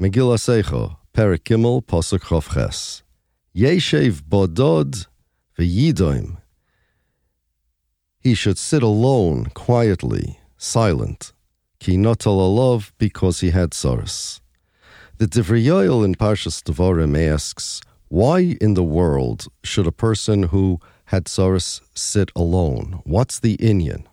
Megillas Eicho, Perik Gimel, Posuk Chof Ches. Yeshev Bodod v'yidoim. He should sit alone, quietly, silent. Ki notal alov, because he had sorrows. The Divrei Yoel in Parshas Devarim asks, why in the world should a person who had sorrows sit alone? What's the inyan?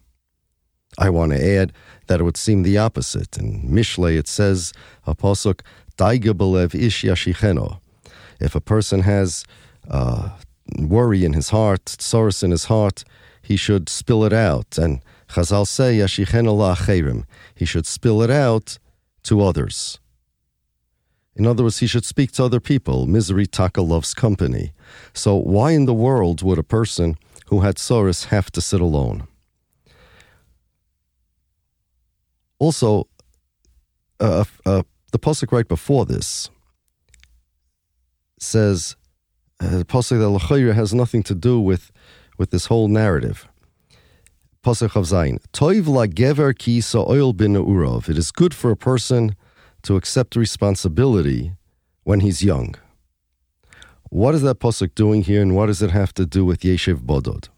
I want to add that it would seem the opposite. In Mishlei it says, a posuk, ish. If a person has uh, worry in his heart, sorrows in his heart, he should spill it out. And Chazal say. He should spill it out to others. In other words, he should speak to other people. Misery taka loves company. So why in the world would a person who had sorrows have to sit alone? Also, uh, uh, the pasuk right before this says uh, the pasuk that lachayra has nothing to do with with this whole narrative. Pasuk of Zayin, Toiv la gever ki oil bin urov. It is good for a person to accept responsibility when he's young. What is that pasuk doing here, and what does it have to do with Yeshiv Bodod?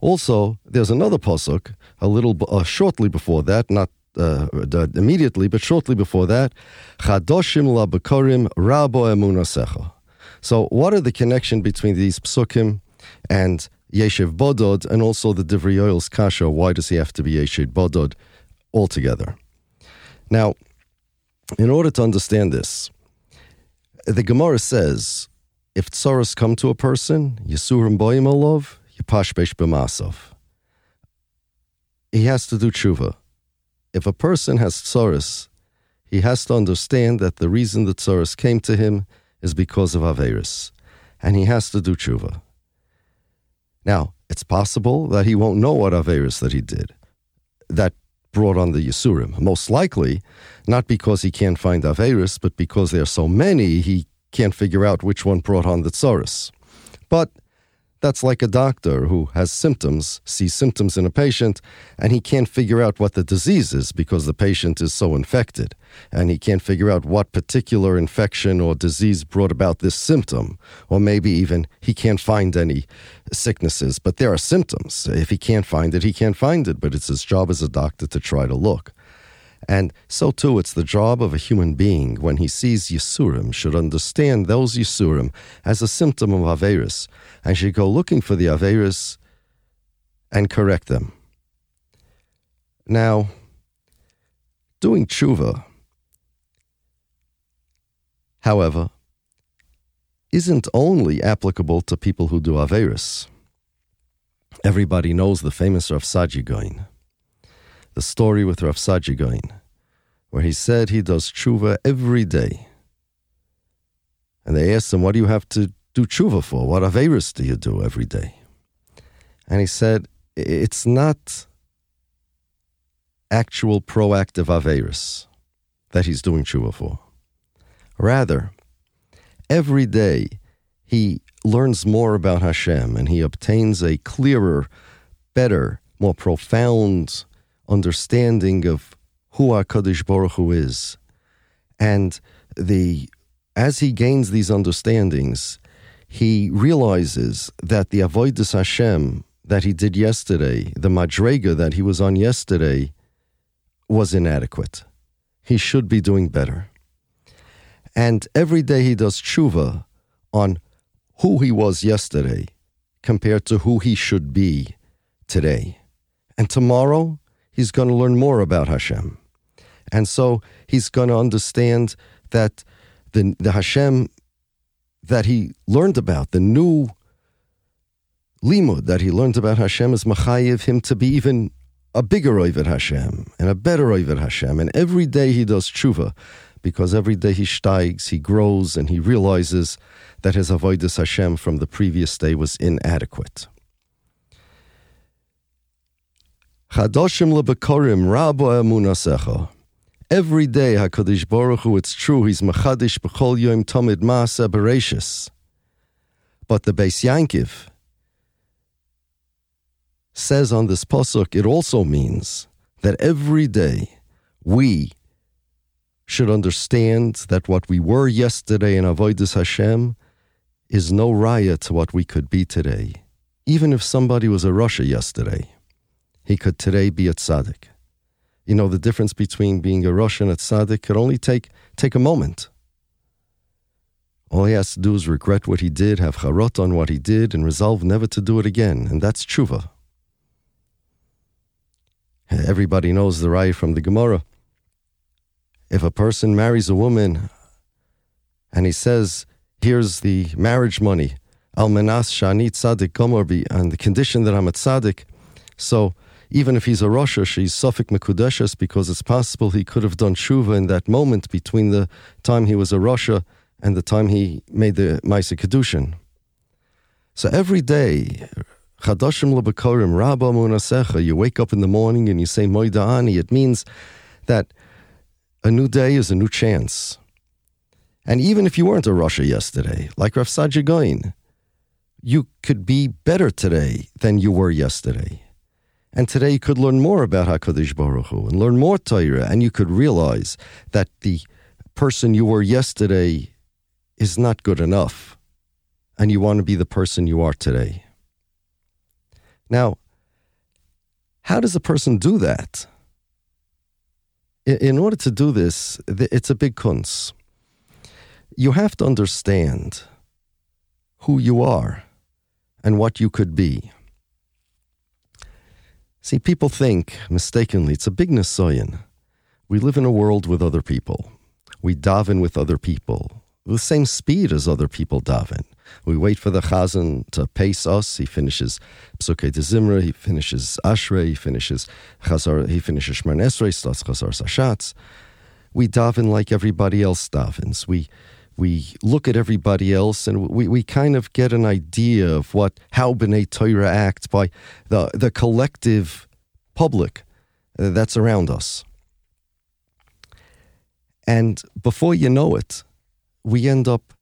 Also, there's another pasuk a little uh, shortly before that, not uh, immediately, but shortly before that, Chadoshim la bekorim rabo emunasecha. So, what are the connection between these psukim and Yeshiv Bodod, and also the Divrei Yoel's kasha? Why does he have to be Yeshiv Bodod altogether? Now, in order to understand this, the Gemara says, if tsaras come to a person, Yisurim boyim alov, Yipashbesh b'masov. He has to do tshuva. If a person has tsaras, he has to understand that the reason the tsaras came to him is because of Averis, and he has to do tshuva. Now, it's possible that he won't know what Averis that he did. That brought on the Yisurim. Most likely, not because he can't find Averis, but because there are so many, he can't figure out which one brought on the Tsaurus. But that's like a doctor who has symptoms, sees symptoms in a patient, and he can't figure out what the disease is because the patient is so infected. And he can't figure out what particular infection or disease brought about this symptom. Or maybe even he can't find any sicknesses, but there are symptoms. If he can't find it, he can't find it, but it's his job as a doctor to try to look. And so too, it's the job of a human being when he sees Yisurim should understand those Yisurim as a symptom of Averis and should go looking for the Averis and correct them. Now, doing tshuva, however, isn't only applicable to people who do Averis. Everybody knows the famous Rav Saadia Gaon the story with Rav Saadia Gaon, where he said he does tshuva every day. And they asked him, What do you have to do tshuva for? What Averis do you do every day? And he said, It's not actual proactive Averis that he's doing tshuva for. Rather, every day he learns more about Hashem and he obtains a clearer, better, more profound understanding of who our Kaddish Baruch Hu is. And the as he gains these understandings, he realizes that the Avoidus Hashem that he did yesterday, the Madrega that he was on yesterday, was inadequate. He should be doing better. And every day he does tshuva on who he was yesterday compared to who he should be today. And tomorrow, he's going to learn more about Hashem. And so he's going to understand that the, the Hashem that he learned about, the new limud that he learned about Hashem, is machayiv him to be even a bigger Oivet Hashem and a better Oivet Hashem. And every day he does tshuva because every day he steigs, he grows, and he realizes that his avoidus Hashem from the previous day was inadequate. Chadoshim lebekorim rabo emunasecha. Every day, Hakadosh Baruch Hu, it's true, He's machadish b'chol yom tamid maasa bereshis. But the Beis Yankiv says on this pasuk, it also means that every day we should understand that what we were yesterday in Avoidus Hashem is no raya to what we could be today. Even if somebody was a rasha yesterday, he could today be a tzaddik. You know, the difference between being a rasha and a tzaddik could only take, take a moment. All he has to do is regret what he did, have charot on what he did, and resolve never to do it again. And that's tshuva. Everybody knows the raya from the Gemara. If a person marries a woman and he says, Here's the marriage money, al menas shani tzaddik gomorbi, and the condition that I'm a tzaddik. So even if he's a rasha, she's suffik mekudeshes because it's possible he could have done shuva in that moment between the time he was a rasha and the time he made the Maisa Kedushin. So every day, Chadashim lebekorim Rabba Munasecha, you wake up in the morning and you say Moida'ani, it means that a new day is a new chance. And even if you weren't a rasha yesterday, like Rav Saadia you could be better today than you were yesterday. And today you could learn more about HaKadosh Baruch Hu and learn more Torah, and you could realize that the person you were yesterday is not good enough, and you want to be the person you are today. Now, how does a person do that? In order to do this, it's a big kunz. You have to understand who you are and what you could be. See, people think mistakenly it's a big nisayan. We live in a world with other people. We daven with other people the same speed as other people daven. We wait for the chazan to pace us. He finishes Psukei de Zimra, he finishes Ashrei, he finishes Chazar, he finishes Shemar Esrei, starts Chazar Sashatz. We daven like everybody else davens. We we look at everybody else and we, we kind of get an idea of what how B'nai Torah acts by the the collective public uh, that's around us. And before you know it, we end up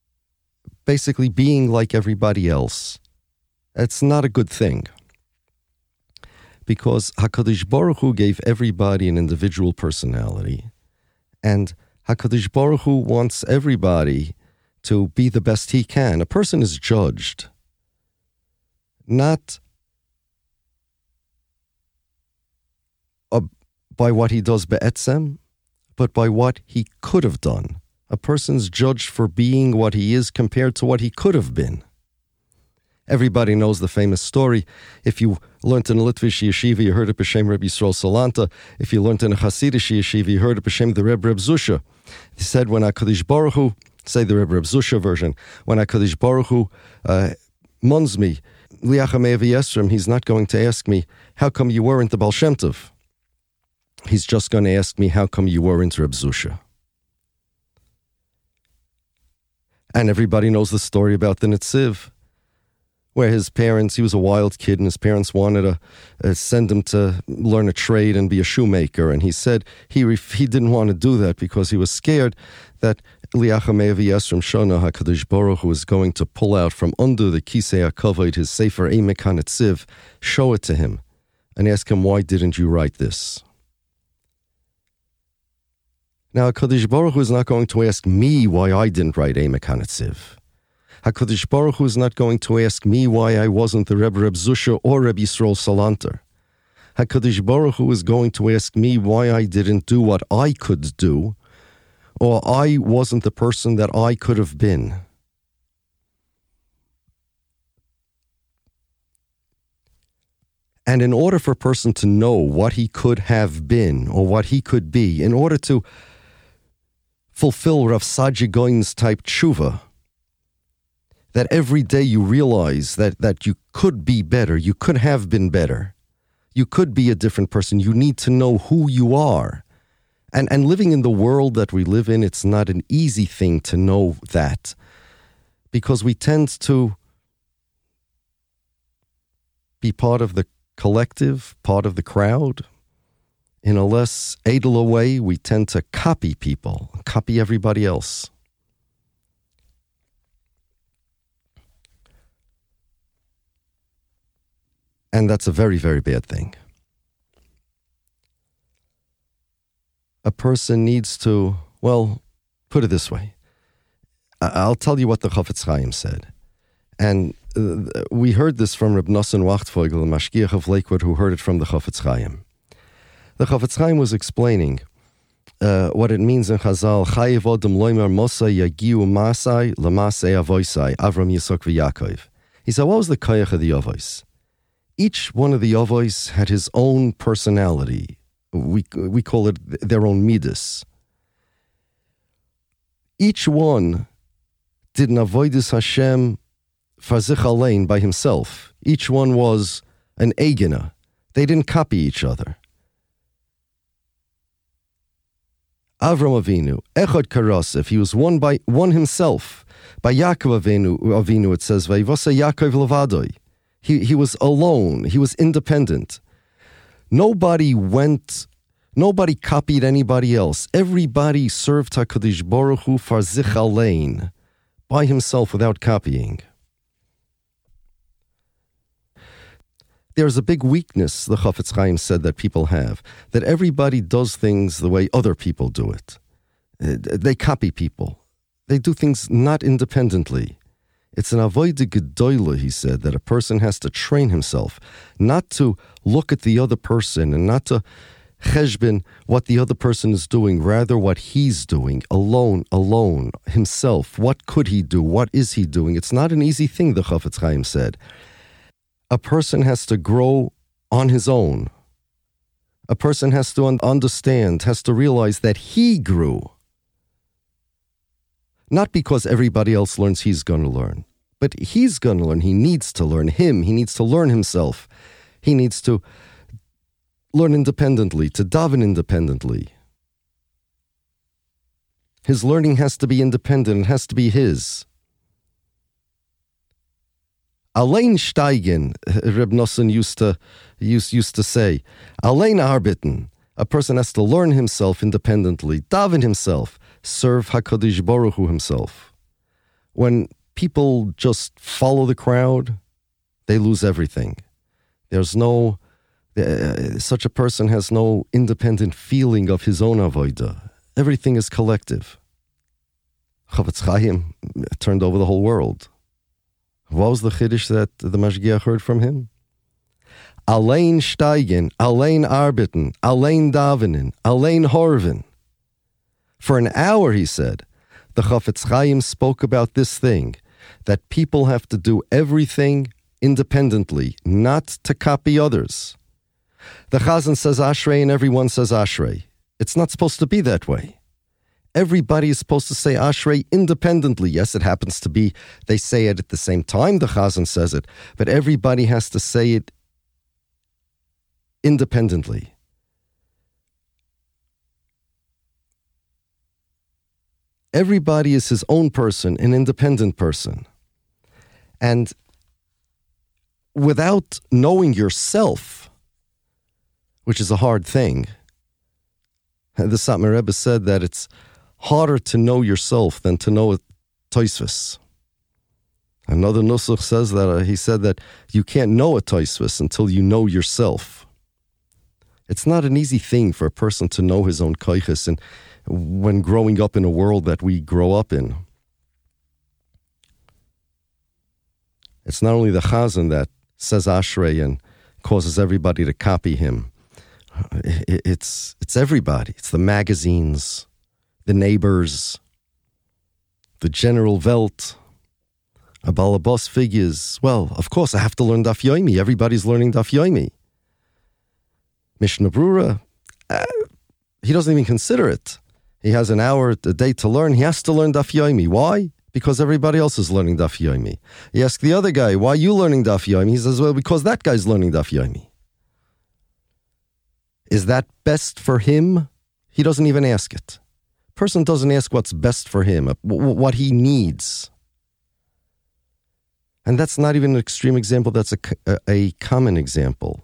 basically being like everybody else. It's not a good thing. Because HaKadosh Baruch Hu gave everybody an individual personality. And HaKadosh Baruch Hu wants everybody to be the best he can. A person is judged not uh, by what he does be'etzem, but by what he could have done a person's judged for being what he is compared to what he could have been. Everybody knows the famous story. If you learned in a Litvish yeshiva, you heard it b'shem Rebbe Yisrael Salanta. If you learned in a Hasidic yeshiva, you heard it b'shem the Rebbe Reb Zusha. He said, when HaKadosh Baruch Hu, say the Rebbe Reb Zusha version, when HaKadosh Baruch Hu uh, muns me, he's not going to ask me, how come you weren't the Baal Shem Tov? He's just going to ask me, how come you weren't Reb Zusha? And everybody knows the story about the Netziv, where his parents, he was a wild kid, and his parents wanted to uh, send him to learn a trade and be a shoemaker. And he said he, ref- he didn't want to do that because he was scared that Liachamev Yesrim Shona HaKadosh Baruch Hu was going to pull out from under the Kisei HaKavod his Sefer Emek HaNetziv, show it to him, and ask him, why didn't you write this? Now, HaKadosh Baruch Hu is not going to ask me why I didn't write Emek HaNetziv. HaKadosh Baruch Hu is not going to ask me why I wasn't the Rebbe Reb Zusha or Rebbe Yisrael Salanter. HaKadosh Baruch Hu is going to ask me why I didn't do what I could do, or I wasn't the person that I could have been. And in order for a person to know what he could have been or what he could be, in order to fulfill Rav Saadia Gaon's type tshuva. That every day you realize that, that you could be better, you could have been better, you could be a different person. You need to know who you are. And, and living in the world that we live in, it's not an easy thing to know that because we tend to be part of the collective, part of the crowd, in a less edel way, we tend to copy people, copy everybody else. And that's a very, very bad thing. A person needs to Well, put it this way. I'll tell you what the Chafetz Chaim said. And uh, we heard this from Reb Nosson Wachtfogel, the Mashgiach of Lakewood, who heard it from the Chafetz Chaim. The Chafetz Chaim was explaining uh, what it means in Chazal, Chayiv Odom Loimer Mosa Yagiu Masai Lamasei Avoisai, Avram Yisok v'Yakov. He said, what was the Kayach of the Yavois? Each one of the Yavois had his own personality. We, we call it their own midas. Each one did an avoidus Hashem fazich alein by himself. Each one was an egina. They didn't copy each other. Avram Avinu, Echad Karasif, he was one by one himself. By Yaakov Avinu, Avinu it says, Vayvasa Yaakov Levadoi. He, he was alone, he was independent. Nobody went, nobody copied anybody else. Everybody served HaKadosh Baruch Hu farzich alein, by himself without copying. There's a big weakness, the Chafetz Chaim said, that people have, that everybody does things the way other people do it. Uh, they copy people. They do things not independently. It's an avoide gedoyle, he said, that a person has to train himself not to look at the other person and not to cheshbin what the other person is doing, rather what he's doing, alone, alone, himself. What could he do? What is he doing? It's not an easy thing, the Chafetz Chaim said a person has to grow on his own. A person has to understand, has to realize that he grew. Not because everybody else learns he's going to learn, but he's going to learn. He needs to learn him. He needs to learn himself. He needs to learn independently, to daven independently. His learning has to be independent, it has to be his. Allein steigen, Reb Nosson used to, used, used to say, Allein arbiten. A person has to learn himself independently, daven himself, serve HaKadosh Baruch Hu himself. When people just follow the crowd, they lose everything. There's no, uh, such a person has no independent feeling of his own avodah. Everything is collective. Chafetz Chaim turned over the whole world. What was the Chiddush that the Mashgiach heard from him? Allein steigen, Alain arbiten, Alain davenen, Alain horven. For an hour, he said, the Chafetz Chaim spoke about this thing, that people have to do everything independently, not to copy others. The Chazan says Ashrei and everyone says Ashrei. It's not supposed to be that way everybody is supposed to say Ashrei independently. Yes, it happens to be they say it at the same time the Chazan says it, but everybody has to say it independently. Everybody is his own person, an independent person. And without knowing yourself, which is a hard thing, the Satmar Rebbe said that it's harder to know yourself than to know a Toisvis. Another Nusach says that uh, he said that you can't know a Toisvis until you know yourself. It's not an easy thing for a person to know his own kaiches and when growing up in a world that we grow up in. It's not only the Chazan that says Ashrei and causes everybody to copy him. It's, it's everybody. It's the magazines, the neighbors, the general Welt, a balabos figures. Well, of course, I have to learn Daf Yomi. Everybody's learning Daf Yomi. Mishnah Brura, uh, he doesn't even consider it. He has an hour a day to learn. He has to learn Daf Yomi. Why? Because everybody else is learning Daf Yomi. He asks the other guy, why are you learning Daf Yomi? He says, well, because that guy's learning Daf Yomi. Is that best for him? He doesn't even ask it person doesn't ask what's best for him, what he needs. And that's not even an extreme example, that's a, a, a common example.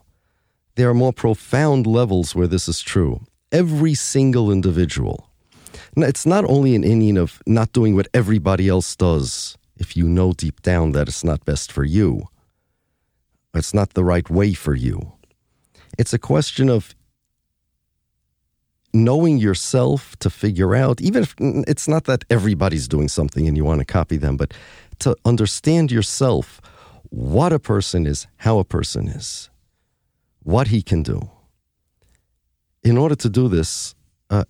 There are more profound levels where this is true. Every single individual. It's not only an Indian of not doing what everybody else does if you know deep down that it's not best for you, it's not the right way for you. It's a question of knowing yourself to figure out, even if it's not that everybody's doing something and you want to copy them, but to understand yourself what a person is, how a person is, what he can do. In order to do this, uh,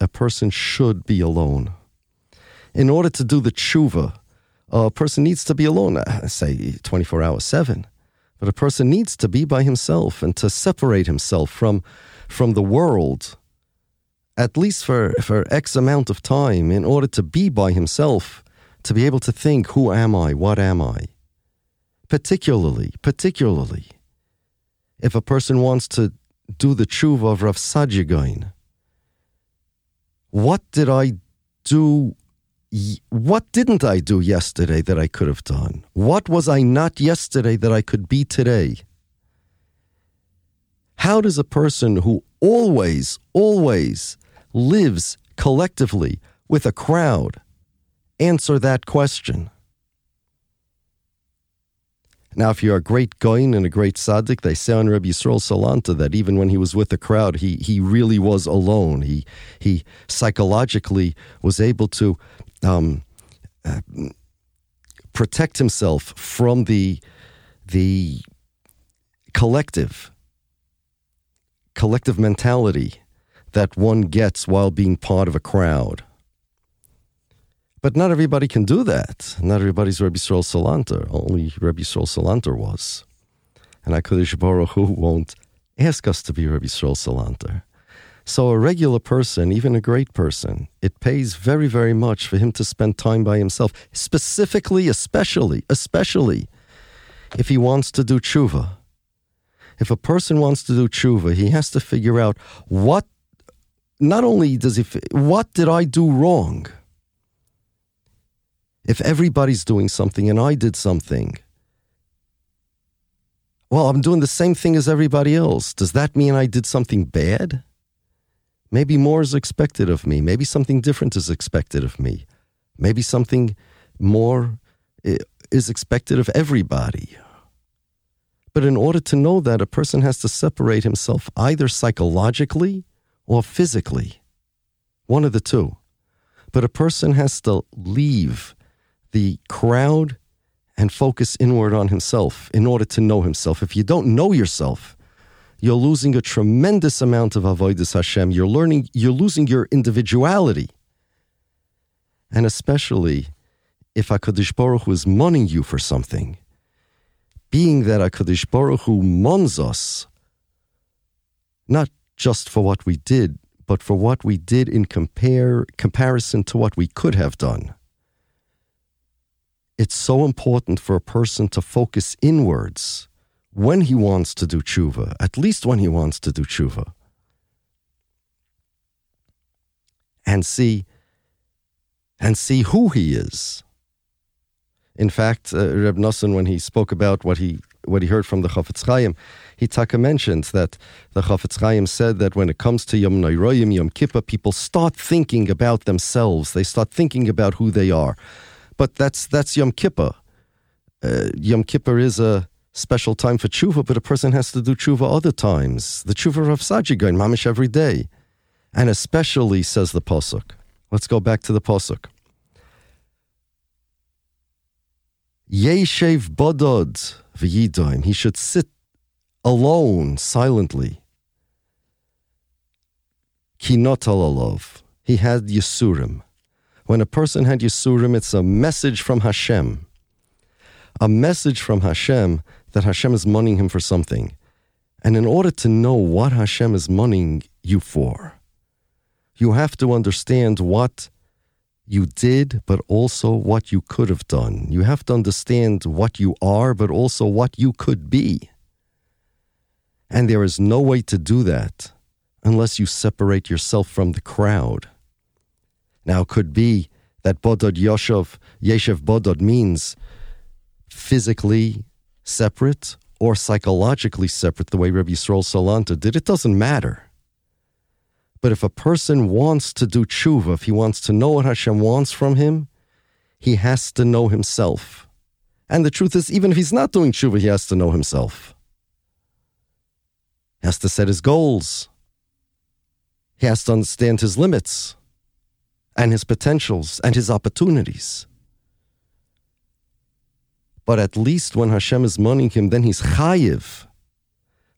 a person should be alone. In order to do the tshuva, a person needs to be alone, uh, say 24 hours, 7. But a person needs to be by himself and to separate himself from, from the world, at least for, for X amount of time, in order to be by himself, to be able to think, who am I? What am I? Particularly, particularly, if a person wants to do the tshuva of Rav Saadia what did I do what didn't I do yesterday that I could have done? What was I not yesterday that I could be today? How does a person who always, always lives collectively with a crowd answer that question? Now, if you're a great goin and a great tzaddik, they say on Rabbi Yisrael Salanta that even when he was with the crowd, he, he really was alone. He, he psychologically was able to um, uh, protect himself from the the collective collective mentality that one gets while being part of a crowd. But not everybody can do that. Not everybody's Rabbi Yisrael Salanter. Only Rabbi Yisrael Salanter was. And HaKadosh Baruch Hu won't ask us to be Rabbi Yisrael Salanter. So, a regular person, even a great person, it pays very, very much for him to spend time by himself, specifically, especially, especially if he wants to do tshuva. If a person wants to do tshuva, he has to figure out what, not only does he, what did I do wrong? If everybody's doing something and I did something, well, I'm doing the same thing as everybody else. Does that mean I did something bad? Maybe more is expected of me. Maybe something different is expected of me. Maybe something more is expected of everybody. But in order to know that, a person has to separate himself either psychologically or physically, one of the two. But a person has to leave the crowd and focus inward on himself in order to know himself. If you don't know yourself, you're losing a tremendous amount of avoidus Hashem. You're learning, you're losing your individuality. And especially if HaKadosh Baruch Hu is monning you for something, being that HaKadosh Baruch Hu mons us, not just for what we did, but for what we did in compare, comparison to what we could have done. It's so important for a person to focus inwards when he wants to do tshuva, at least when he wants to do tshuva, and see and see who he is. In fact, uh, Reb Nosson, when he spoke about what he what he heard from the Chafetz Chaim, he taka mentions that the Chafetz Chaim said that when it comes to Yom Nairoyim, Yom Kippur, people start thinking about themselves. They start thinking about who they are. But that's that's Yom Kippur. Uh, Yom Kippur is a special time for tshuva, but a person has to do tshuva other times. The tshuva of Saadia Gaon, mamish every day. And especially, says the Pasuk. Let's go back to the Pasuk. Yeshev bodod v'yidaim. He should sit alone, silently. Kinotal alov. He had Yisurim. When a person had Yisurim, it's a message from Hashem. A message from Hashem that Hashem is moneying him for something. And in order to know what Hashem is moneying you for, you have to understand what you did, but also what you could have done. You have to understand what you are, but also what you could be. And there is no way to do that unless you separate yourself from the crowd. Now, could be that Bodod Yoshev, Yeshev Bodod means physically separate or psychologically separate, the way Rabbi Yisrael Salanta did, it doesn't matter. But if a person wants to do tshuva, if he wants to know what Hashem wants from him, he has to know himself. And the truth is, even if he's not doing tshuva, he has to know himself. He has to set his goals. He has to understand his limits and his potentials and his opportunities. But at least when Hashem is mourning him, then he's chayiv.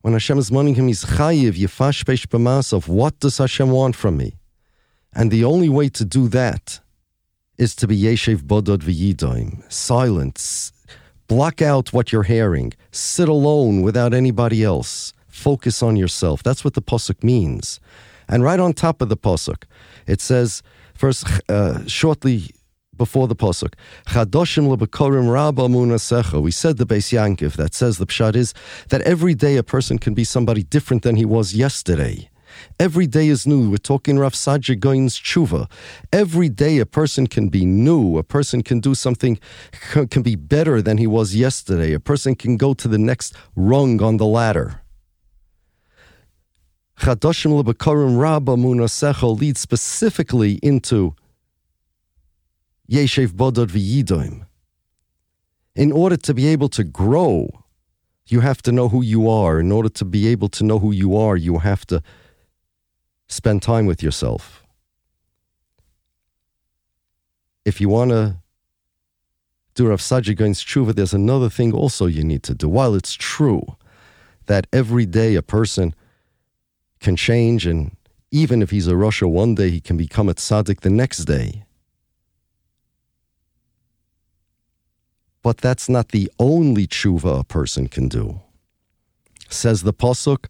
When Hashem is mourning him, he's chayiv, yifash pesh b'mas of what does Hashem want from me? And the only way to do that is to be yeshev bodod v'yidoim, silence, block out what you're hearing, sit alone without anybody else, focus on yourself. That's what the pasuk means. And right on top of the pasuk, it says, first uh, shortly before the pasuk, Chadoshim lebekorim rabba munasecha. We said the Beis Yankiv that says the pshat is that every day a person can be somebody different than he was yesterday. Every day is new. We're talking Rav Saadia Gaon's tshuva. Every day a person can be new. A person can do something, can be better than he was yesterday. A person can go to the next rung on the ladder. Chadoshim lebekarim rabba munasecha leads specifically into Yeshev bodod v'yidoim. In order to be able to grow, you have to know who you are. In order to be able to know who you are, you have to spend time with yourself. If you want to do Rav Saadia Gaon's tshuva, there's another thing also you need to do. While it's true that every day a person can change, and even if he's a rasha one day, he can become a tzaddik the next day. But that's not the only tshuva a person can do. Says the pasuk,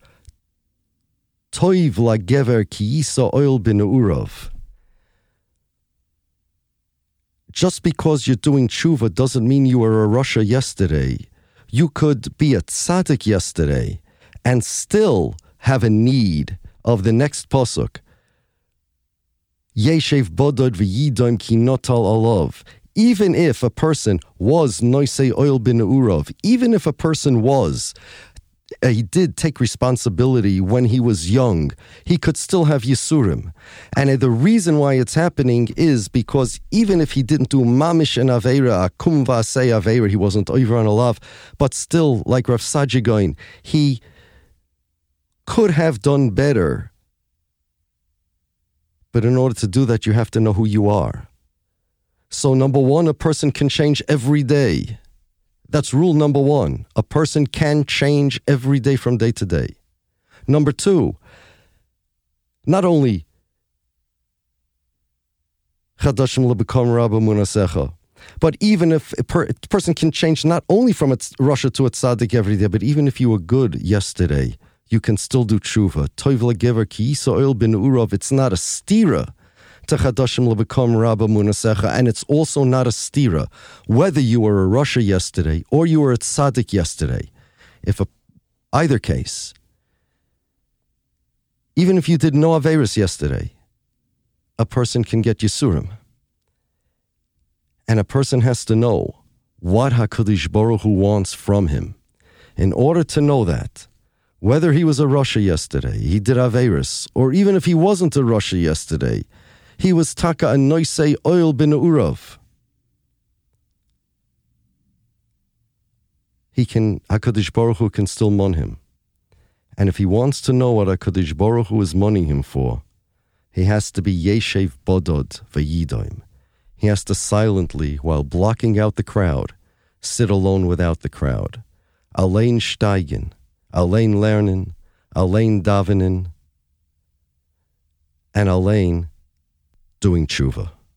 Toiv la gever ki oil bin urov. Just because you're doing tshuva doesn't mean you were a rasha yesterday. You could be a tzaddik yesterday and still have a need of the next pasuk. Yeshev bodod v'yidoim ki notal alav. Even if a person was noisei oil bin urov, even if a person was uh, he did take responsibility when he was young. He could still have Yisurim. And uh, the reason why it's happening is because even if he didn't do Mamish and Aveira, Akum Aveira, he wasn't over on a love, but still, like Rav Saadia Gaon, he could have done better. But in order to do that, you have to know who you are. So, number one, a person can change every day. That's rule number one. A person can change every day from day to day. Number two, not only but even if a, per, a, person can change not only from a rasha to a tzaddik every day, but even if you were good yesterday, you can still do tshuva. Toivla gever ki oil bin urov. It's not a stira to Chadashim Lebekom Rabba Munasecha, and it's also not a stira. Whether you were a rasha yesterday or you were a tzaddik yesterday, if a, either case, even if you did no Averis yesterday, a person can get Yisurim. And a person has to know what HaKadosh Baruch Hu wants from him. In order to know that, whether he was a rasha yesterday, he did Averis, or even if he wasn't a rasha yesterday, he was taka a noisei oil bin urov. He can Hakadosh Baruch Hu can still mon him, and if he wants to know what Hakadosh Baruch Hu is moning him for, he has to be yeshev bodod vayidoim. He has to silently, while blocking out the crowd, sit alone without the crowd. Alain steigen, Alain lernen, Alain davenen, and Alain doing tshuva.